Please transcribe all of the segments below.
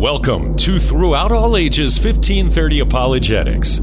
Welcome to Throughout All Ages 1530 Apologetics,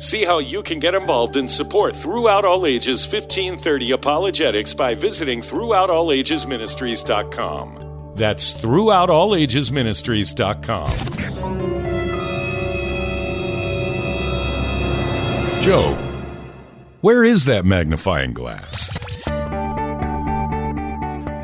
See how you can get involved and support Throughout All Ages 1530 Apologetics by visiting throughoutallagesministries.com. That's throughoutallagesministries.com. Joe, where is that magnifying glass?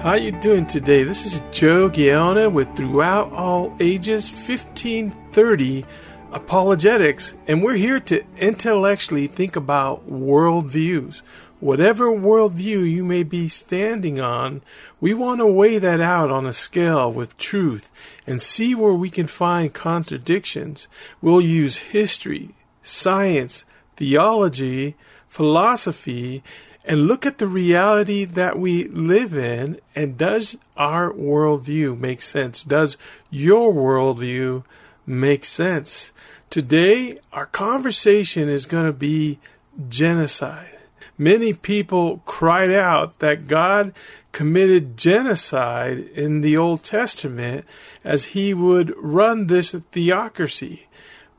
How are you doing today? This is Joe Gaona with Throughout All Ages 1530 apologetics, and we're here to intellectually think about worldviews. Whatever worldview you may be standing on, we want to weigh that out on a scale with truth and see where we can find contradictions. We'll use history, science, theology, philosophy, and look at the reality that we live in and does our worldview make sense? Does your worldview make sense? Today, our conversation is going to be genocide. Many people cried out that God committed genocide in the Old Testament as he would run this theocracy.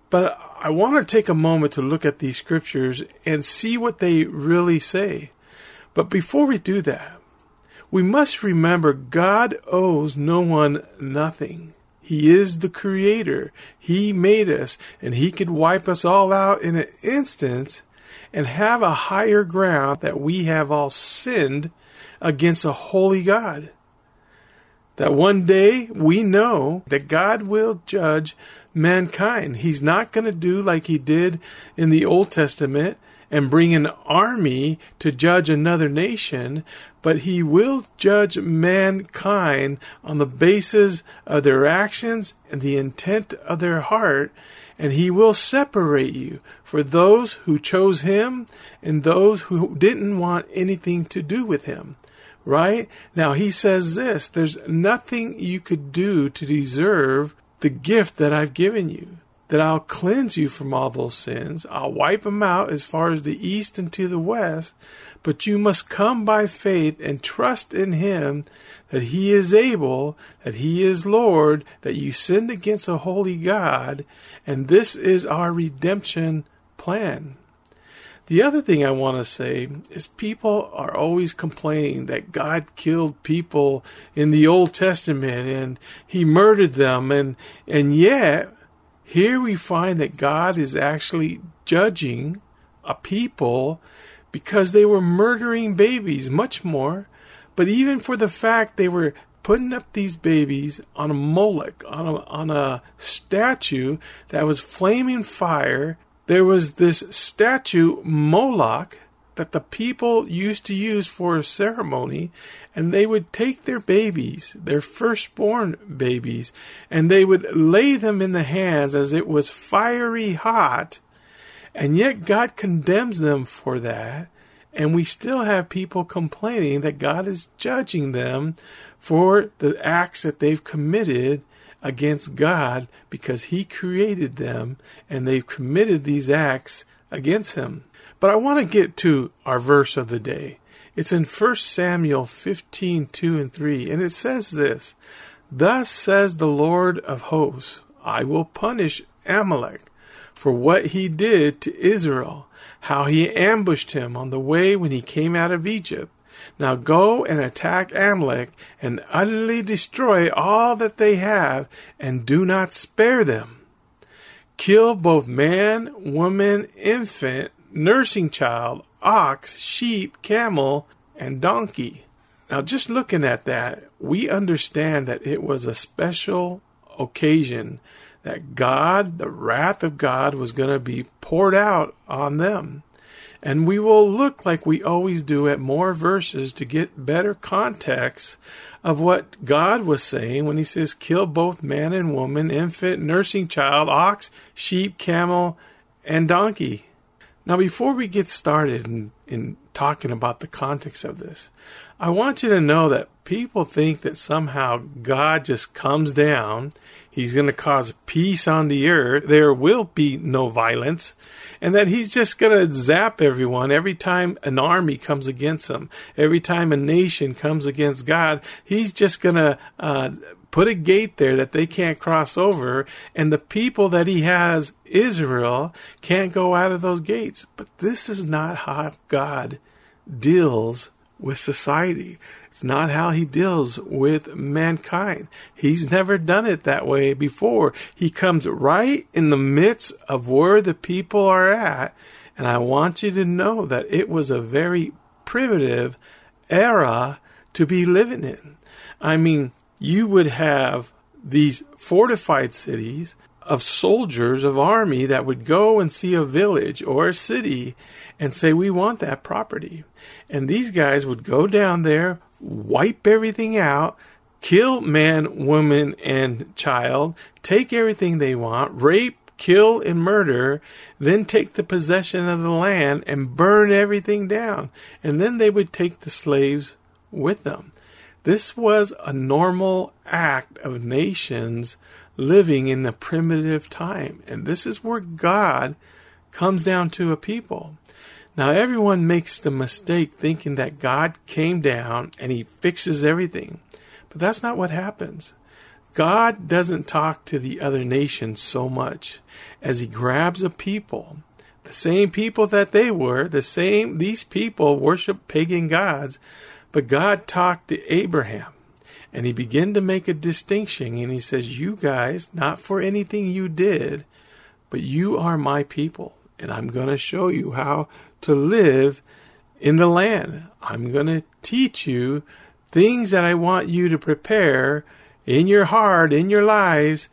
But I want to take a moment to look at these scriptures and see what they really say. But before we do that, we must remember God owes no one nothing. He is the creator. He made us, and He could wipe us all out in an instant and have a higher ground that we have all sinned against a holy God. That one day we know that God will judge mankind. He's not going to do like He did in the Old Testament and bring an army to judge another nation, but he will judge mankind on the basis of their actions and the intent of their heart, and he will separate you for those who chose him and those who didn't want anything to do with him. Right? Now he says this there's nothing you could do to deserve the gift that I've given you that I'll cleanse you from all those sins. I'll wipe them out as far as the east and to the west. But you must come by faith and trust in Him that He is able, that He is Lord, that you sinned against a holy God, and this is our redemption plan. The other thing I want to say is people are always complaining that God killed people in the Old Testament and he murdered them and and yet here we find that God is actually judging a people because they were murdering babies, much more. But even for the fact they were putting up these babies on a Moloch, on a, on a statue that was flaming fire, there was this statue, Moloch, that the people used to use for a ceremony, and they would take their babies, their firstborn babies, and they would lay them in the hands as it was fiery hot, and yet God condemns them for that. And we still have people complaining that God is judging them for the acts that they've committed against God because He created them and they've committed these acts against Him. But I want to get to our verse of the day. It's in 1 Samuel 15, 2 and 3, and it says this Thus says the Lord of hosts, I will punish Amalek for what he did to Israel, how he ambushed him on the way when he came out of Egypt. Now go and attack Amalek and utterly destroy all that they have, and do not spare them. Kill both man, woman, infant, nursing child, ox, sheep, camel, and donkey. Now, just looking at that, we understand that it was a special occasion that God, the wrath of God, was going to be poured out on them. And we will look like we always do at more verses to get better context of what God was saying when he says, kill both man and woman, infant, nursing child, ox, sheep, camel, and donkey. Now, before we get started in, in talking about the context of this, I want you to know that people think that somehow God just comes down, he's going to cause peace on the earth, there will be no violence, and that he's just going to zap everyone every time an army comes against him, every time a nation comes against God, he's just going to uh, put a gate there that they can't cross over, and the people that he has, Israel, can't go out of those gates. But this is not how God deals with society. It's not how he deals with mankind. He's never done it that way before. He comes right in the midst of where the people are at. And I want you to know that it was a very primitive era to be living in. I mean, you would have these fortified cities of soldiers of army that would go and see a village or a city and say, We want that property. And these guys would go down there, wipe everything out, kill man, woman, and child, take everything they want, rape, kill, and murder, then take the possession of the land and burn everything down. And then they would take the slaves with them. This was a normal act of nations living in the primitive time. And this is where God comes down to a people. Now, everyone makes the mistake thinking that God came down and he fixes everything. But that's not what happens. God doesn't talk to the other nations so much as he grabs a people, the same people that they were, the same, these people worship pagan gods, but God talked to Abraham and he began to make a distinction and he says, You guys, not for anything you did, but you are my people and I'm going to show you how to live in the land. I'm going to teach you things that I want you to prepare in your heart, in your lives,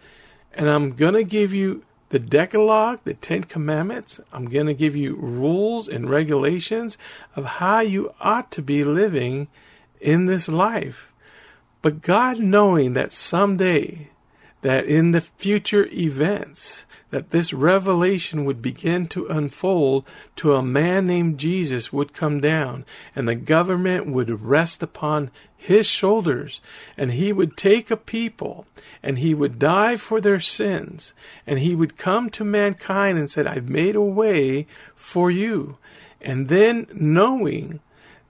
and I'm going to give you the Decalogue, the Ten Commandments. I'm going to give you rules and regulations of how you ought to be living in this life. But God knowing that someday, that in the future events, that this revelation would begin to unfold to a man named Jesus would come down and the government would rest upon his shoulders and he would take a people and he would die for their sins and he would come to mankind and said I've made a way for you and then knowing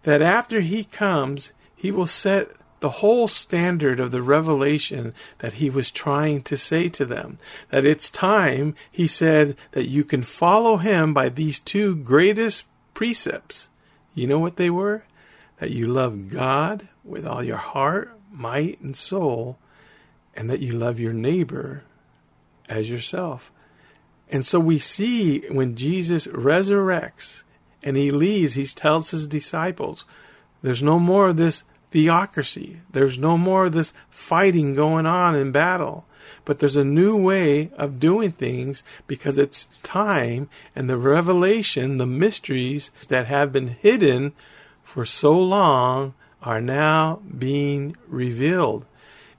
that after he comes he will set the whole standard of the revelation that he was trying to say to them. That it's time, he said, that you can follow him by these two greatest precepts. You know what they were? That you love God with all your heart, might, and soul, and that you love your neighbor as yourself. And so we see when Jesus resurrects and he leaves, he tells his disciples, there's no more of this theocracy. There's no more of this fighting going on in battle. But there's a new way of doing things because it's time and the revelation, the mysteries that have been hidden for so long are now being revealed.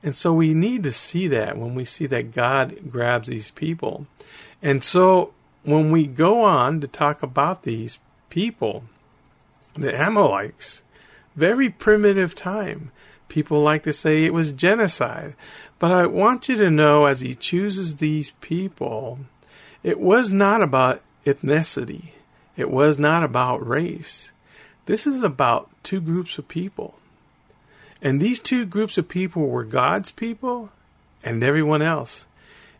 And so we need to see that when we see that God grabs these people. And so when we go on to talk about these people, the Amalekites, very primitive time. People like to say it was genocide. But I want you to know as he chooses these people, it was not about ethnicity. It was not about race. This is about two groups of people. And these two groups of people were God's people and everyone else.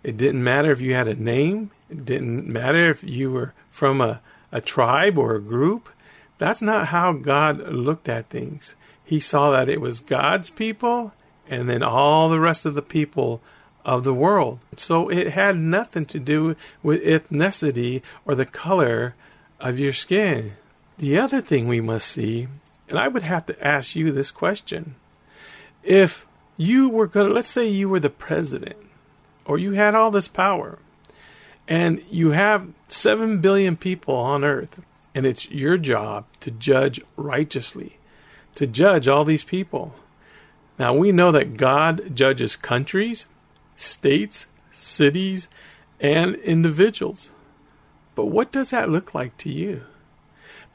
It didn't matter if you had a name. It didn't matter if you were from a, a tribe or a group. That's not how God looked at things. He saw that it was God's people and then all the rest of the people of the world. So it had nothing to do with ethnicity or the color of your skin. The other thing we must see, and I would have to ask you this question. If you were going to, let's say you were the president, or you had all this power, and you have 7 billion people on earth, And it's your job to judge righteously, to judge all these people. Now, we know that God judges countries, states, cities, and individuals. But what does that look like to you?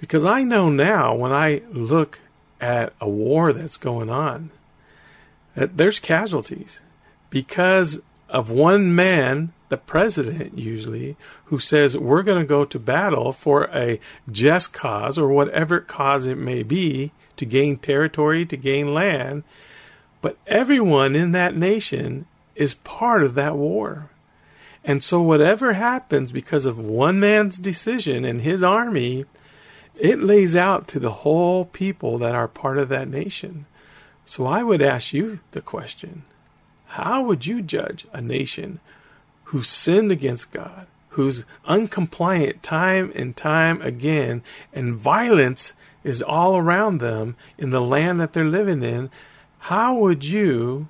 Because I know now when I look at a war that's going on that there's casualties because of one man, the president usually, who says we're going to go to battle for a just cause or whatever cause it may be to gain territory, to gain land. But everyone in that nation is part of that war. And so, whatever happens because of one man's decision and his army, it lays out to the whole people that are part of that nation. So, I would ask you the question how would you judge a nation who sinned against God, who's uncompliant time and time again, and violence is all around them in the land that they're living in? How would you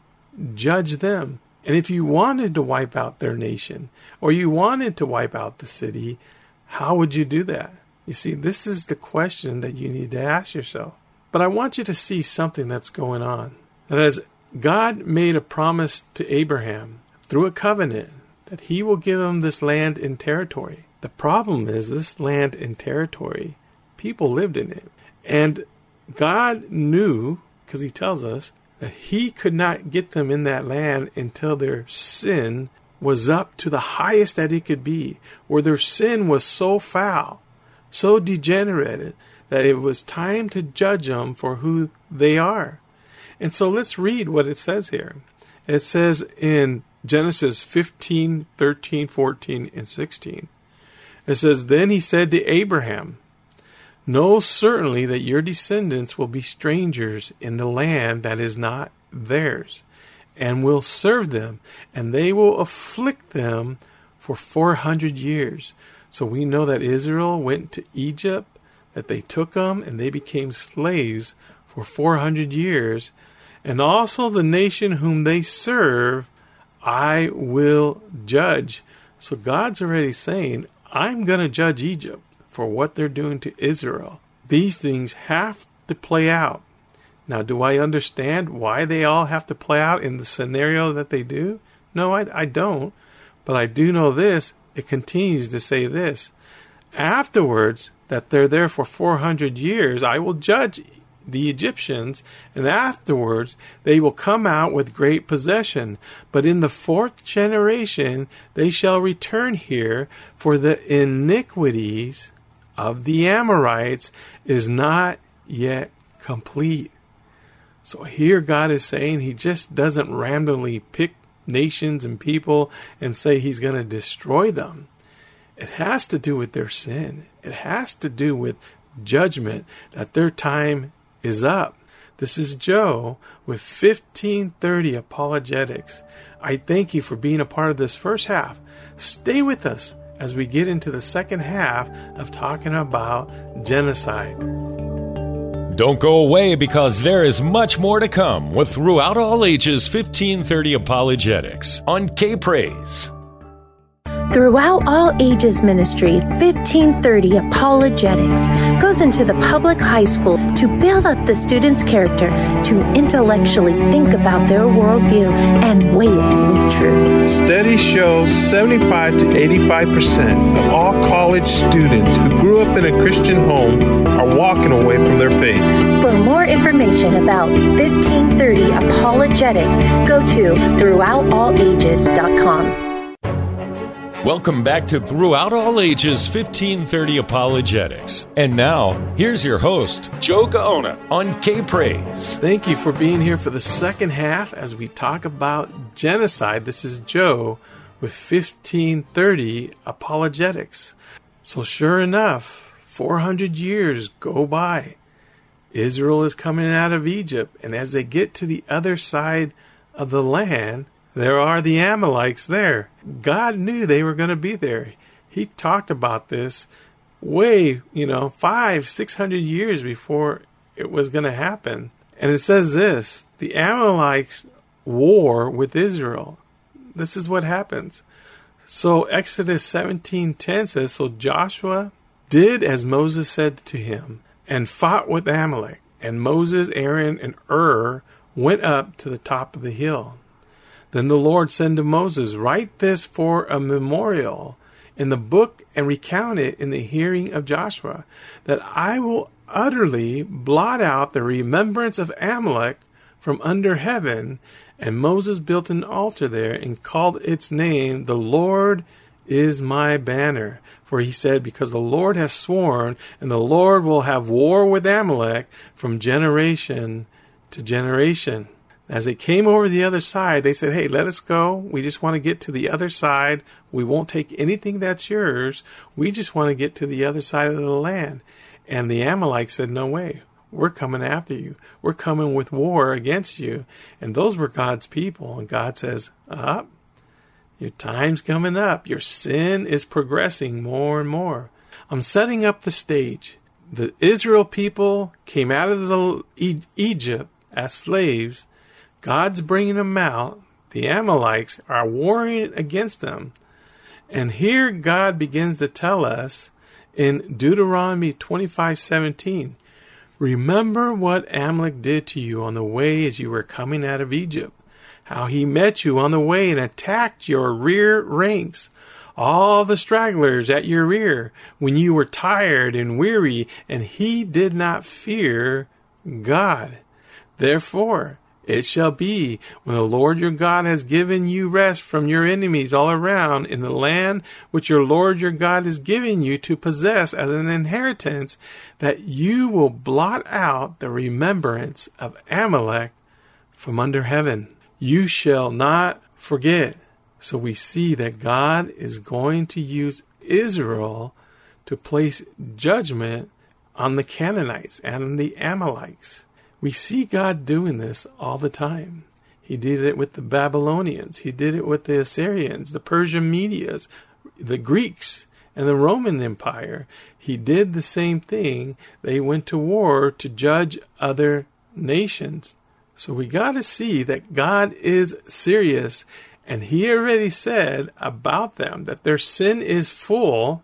judge them? And if you wanted to wipe out their nation or you wanted to wipe out the city, how would you do that? You see, this is the question that you need to ask yourself. But I want you to see something that's going on. That as God made a promise to Abraham through a covenant that he will give him this land and territory. The problem is this land and territory, people lived in it. And God knew, because he tells us, that he could not get them in that land until their sin was up to the highest that it could be, where their sin was so foul, so degenerated, that it was time to judge them for who they are. And so let's read what it says here. It says in Genesis 15, 13, 14, and 16. It says, Then he said to Abraham, Know certainly that your descendants will be strangers in the land that is not theirs, and will serve them, and they will afflict them for 400 years. So we know that Israel went to Egypt, that they took them, and they became slaves for 400 years. And also the nation whom they serve, I will judge. So God's already saying, I'm going to judge Egypt for what they're doing to Israel. These things have to play out. Now, do I understand why they all have to play out in the scenario that they do? No, I, I don't. But I do know this. It continues to say this. Afterwards, that they're there for 400 years, I will judge the Egyptians, and afterwards they will come out with great possession. But in the fourth generation they shall return here, for the iniquities of the Amorites is not yet complete. So here God is saying He just doesn't randomly pick nations and people and say He's going to destroy them. It has to do with their sin. It has to do with judgment that their time is up. This is Joe with 1530 Apologetics. I thank you for being a part of this first half. Stay with us as we get into the second half of talking about genocide. Don't go away because there is much more to come with Throughout All Ages 1530 Apologetics on K Praise. Throughout All Ages Ministry, 1530 Apologetics goes into the public high school to build up the student's character to intellectually think about their worldview and weigh it with truth. Studies show 75 to 85% of all college students who grew up in a Christian home are walking away from their faith. For more information about 1530 Apologetics, go to throughoutallages.com. Welcome back to Throughout All Ages 1530 Apologetics. And now, here's your host, Joe Gaona on K Praise. Thank you for being here for the second half as we talk about genocide. This is Joe with 1530 Apologetics. So, sure enough, 400 years go by. Israel is coming out of Egypt, and as they get to the other side of the land, there are the Amalekites there. God knew they were going to be there. He talked about this way, you know, five, six hundred years before it was going to happen. And it says this the Amalekites war with Israel. This is what happens. So Exodus 17:10 says so Joshua did as Moses said to him, and fought with Amalek. And Moses, Aaron, and Hur went up to the top of the hill. Then the Lord said to Moses, Write this for a memorial in the book and recount it in the hearing of Joshua, that I will utterly blot out the remembrance of Amalek from under heaven. And Moses built an altar there and called its name, The Lord is my banner. For he said, Because the Lord has sworn, and the Lord will have war with Amalek from generation to generation. As they came over the other side, they said, Hey, let us go. We just want to get to the other side. We won't take anything that's yours. We just want to get to the other side of the land. And the Amalekites said, No way. We're coming after you. We're coming with war against you. And those were God's people. And God says, Up. Your time's coming up. Your sin is progressing more and more. I'm setting up the stage. The Israel people came out of the e- Egypt as slaves God's bringing them out. The Amalekites are warring against them. And here God begins to tell us in Deuteronomy 25:17, remember what Amalek did to you on the way as you were coming out of Egypt, how he met you on the way and attacked your rear ranks, all the stragglers at your rear when you were tired and weary, and he did not fear God. Therefore, it shall be when the Lord your God has given you rest from your enemies all around in the land which your Lord your God is giving you to possess as an inheritance that you will blot out the remembrance of Amalek from under heaven. You shall not forget. So we see that God is going to use Israel to place judgment on the Canaanites and the Amalekites. We see God doing this all the time. He did it with the Babylonians, he did it with the Assyrians, the Persian Medias, the Greeks, and the Roman Empire. He did the same thing. They went to war to judge other nations. So we got to see that God is serious, and He already said about them that their sin is full,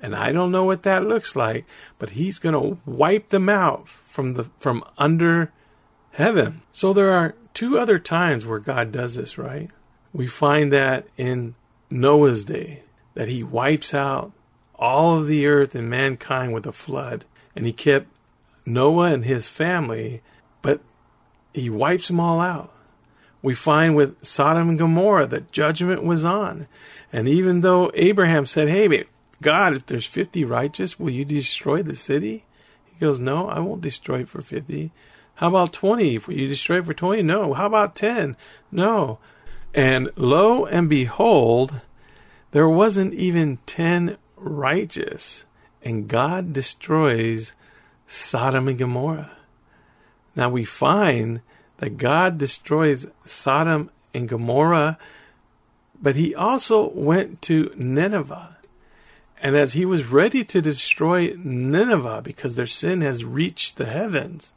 and I don't know what that looks like, but He's going to wipe them out from the from under heaven. So there are two other times where God does this, right? We find that in Noah's day that he wipes out all of the earth and mankind with a flood and he kept Noah and his family, but he wipes them all out. We find with Sodom and Gomorrah that judgment was on. And even though Abraham said, Hey, God, if there's 50 righteous, will you destroy the city? He goes, No, I won't destroy it for 50. How about 20? If you destroy it for 20? No. How about 10? No. And lo and behold, there wasn't even 10 righteous. And God destroys Sodom and Gomorrah. Now we find that God destroys Sodom and Gomorrah, but he also went to Nineveh and as he was ready to destroy Nineveh because their sin has reached the heavens,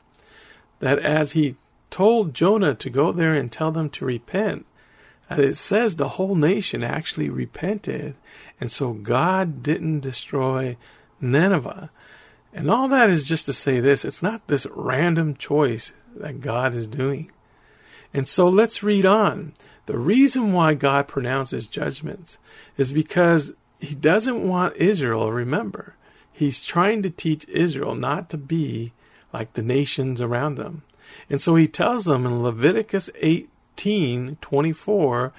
that as he told Jonah to go there and tell them to repent, that it says the whole nation actually repented. And so God didn't destroy Nineveh. And all that is just to say this it's not this random choice that God is doing. And so let's read on. The reason why God pronounces judgments is because he doesn't want Israel, remember, he's trying to teach Israel not to be like the nations around them. And so he tells them in Leviticus 18 24,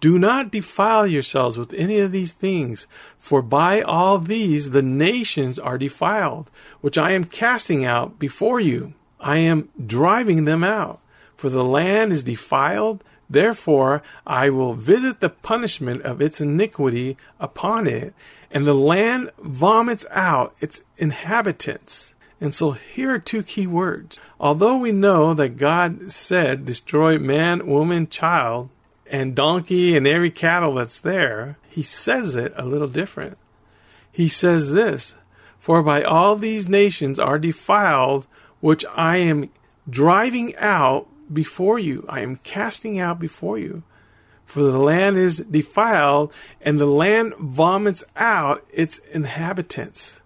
do not defile yourselves with any of these things, for by all these the nations are defiled, which I am casting out before you. I am driving them out, for the land is defiled Therefore, I will visit the punishment of its iniquity upon it, and the land vomits out its inhabitants. And so here are two key words. Although we know that God said, destroy man, woman, child, and donkey and every cattle that's there, he says it a little different. He says this For by all these nations are defiled, which I am driving out before you. I am casting out before you. For the land is defiled, and the land vomits out its inhabitants.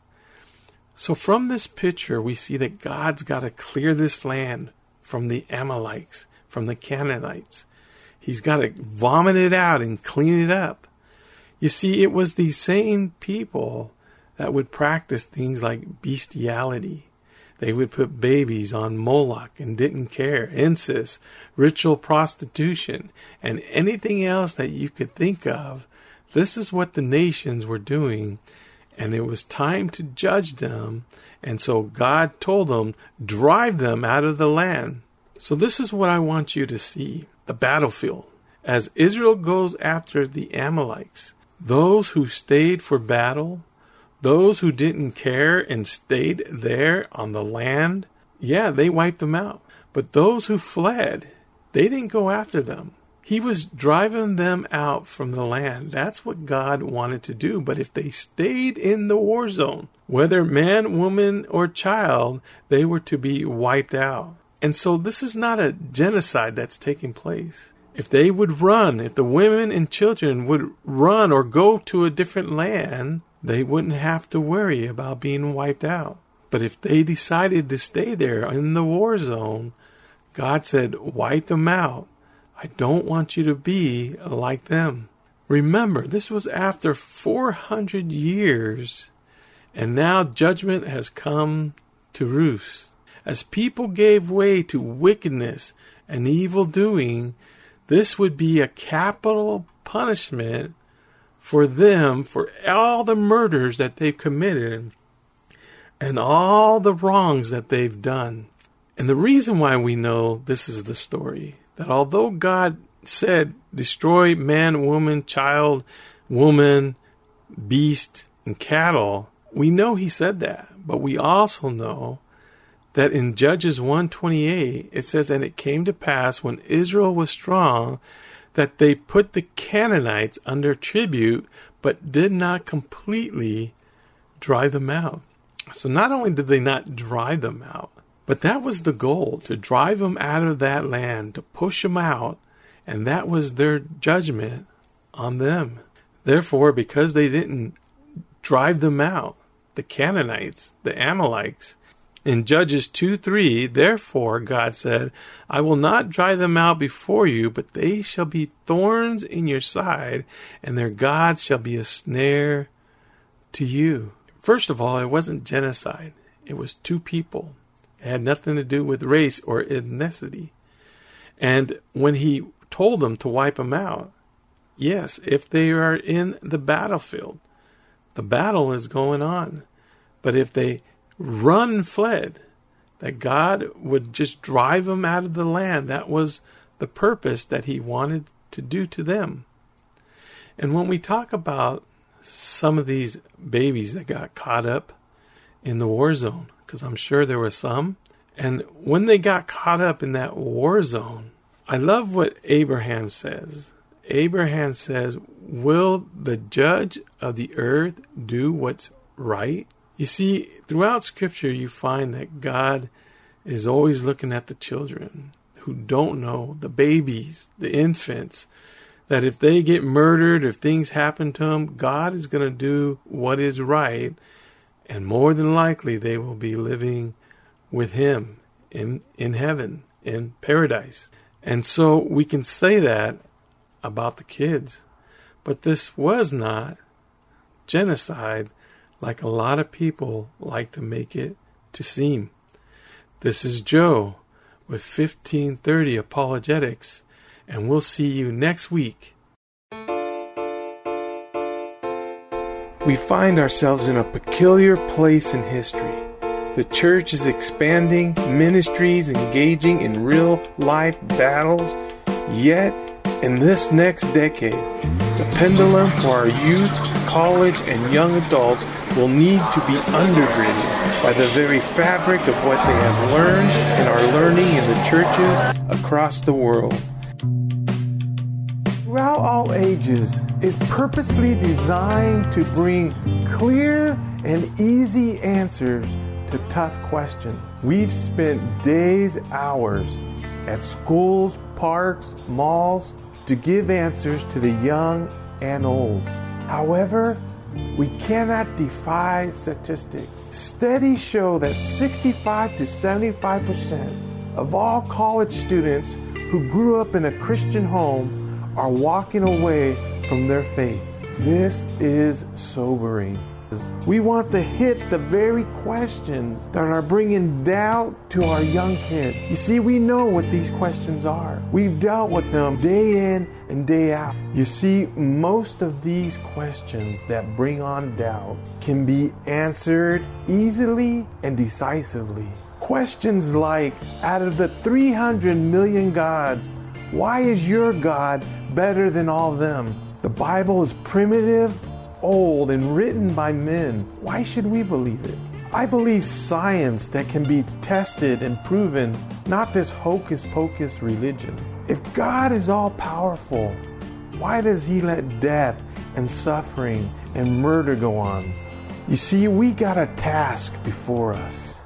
So, from this picture, we see that God's got to clear this land from the Amalekites, from the Canaanites. He's got to vomit it out and clean it up. You see, it was these same people that would practice things like bestiality. They would put babies on Moloch and didn't care, incest, ritual prostitution, and anything else that you could think of. This is what the nations were doing, and it was time to judge them. And so God told them, drive them out of the land. So, this is what I want you to see the battlefield. As Israel goes after the Amalekites, those who stayed for battle, those who didn't care and stayed there on the land, yeah, they wiped them out. But those who fled, they didn't go after them. He was driving them out from the land. That's what God wanted to do. But if they stayed in the war zone, whether man, woman, or child, they were to be wiped out. And so this is not a genocide that's taking place. If they would run, if the women and children would run or go to a different land, they wouldn't have to worry about being wiped out. But if they decided to stay there in the war zone, God said, wipe them out. I don't want you to be like them. Remember, this was after 400 years, and now judgment has come to roost. As people gave way to wickedness and evil doing, this would be a capital punishment for them for all the murders that they've committed and all the wrongs that they've done. And the reason why we know this is the story that although God said, destroy man, woman, child, woman, beast, and cattle, we know He said that. But we also know that in Judges 128 it says and it came to pass when Israel was strong that they put the Canaanites under tribute but did not completely drive them out. So not only did they not drive them out, but that was the goal to drive them out of that land, to push them out, and that was their judgment on them. Therefore, because they didn't drive them out, the Canaanites, the Amalekites, in Judges 2 3, therefore, God said, I will not drive them out before you, but they shall be thorns in your side, and their gods shall be a snare to you. First of all, it wasn't genocide, it was two people. It had nothing to do with race or ethnicity. And when he told them to wipe them out, yes, if they are in the battlefield, the battle is going on. But if they run fled, that God would just drive them out of the land. That was the purpose that He wanted to do to them. And when we talk about some of these babies that got caught up in the war zone, because I'm sure there were some, and when they got caught up in that war zone, I love what Abraham says. Abraham says, Will the judge of the earth do what's right? You see, throughout Scripture, you find that God is always looking at the children who don't know, the babies, the infants, that if they get murdered, if things happen to them, God is going to do what is right, and more than likely they will be living with Him in, in heaven, in paradise. And so we can say that about the kids. But this was not genocide like a lot of people like to make it to seem. This is Joe with 1530 Apologetics, and we'll see you next week. We find ourselves in a peculiar place in history. The church is expanding, ministries engaging in real life battles, yet, in this next decade, the pendulum for our youth, college, and young adults will need to be undergirded by the very fabric of what they have learned and are learning in the churches across the world. Throughout all ages is purposely designed to bring clear and easy answers to tough questions. We've spent days, hours at schools, parks, malls to give answers to the young and old. However, we cannot defy statistics. Studies show that 65 to 75% of all college students who grew up in a Christian home are walking away from their faith. This is sobering. We want to hit the very questions that are bringing doubt to our young kids. You see, we know what these questions are. We've dealt with them day in and day out. You see, most of these questions that bring on doubt can be answered easily and decisively. Questions like, out of the 300 million gods, why is your God better than all of them? The Bible is primitive old and written by men. Why should we believe it? I believe science that can be tested and proven, not this hocus pocus religion. If God is all powerful, why does He let death and suffering and murder go on? You see, we got a task before us.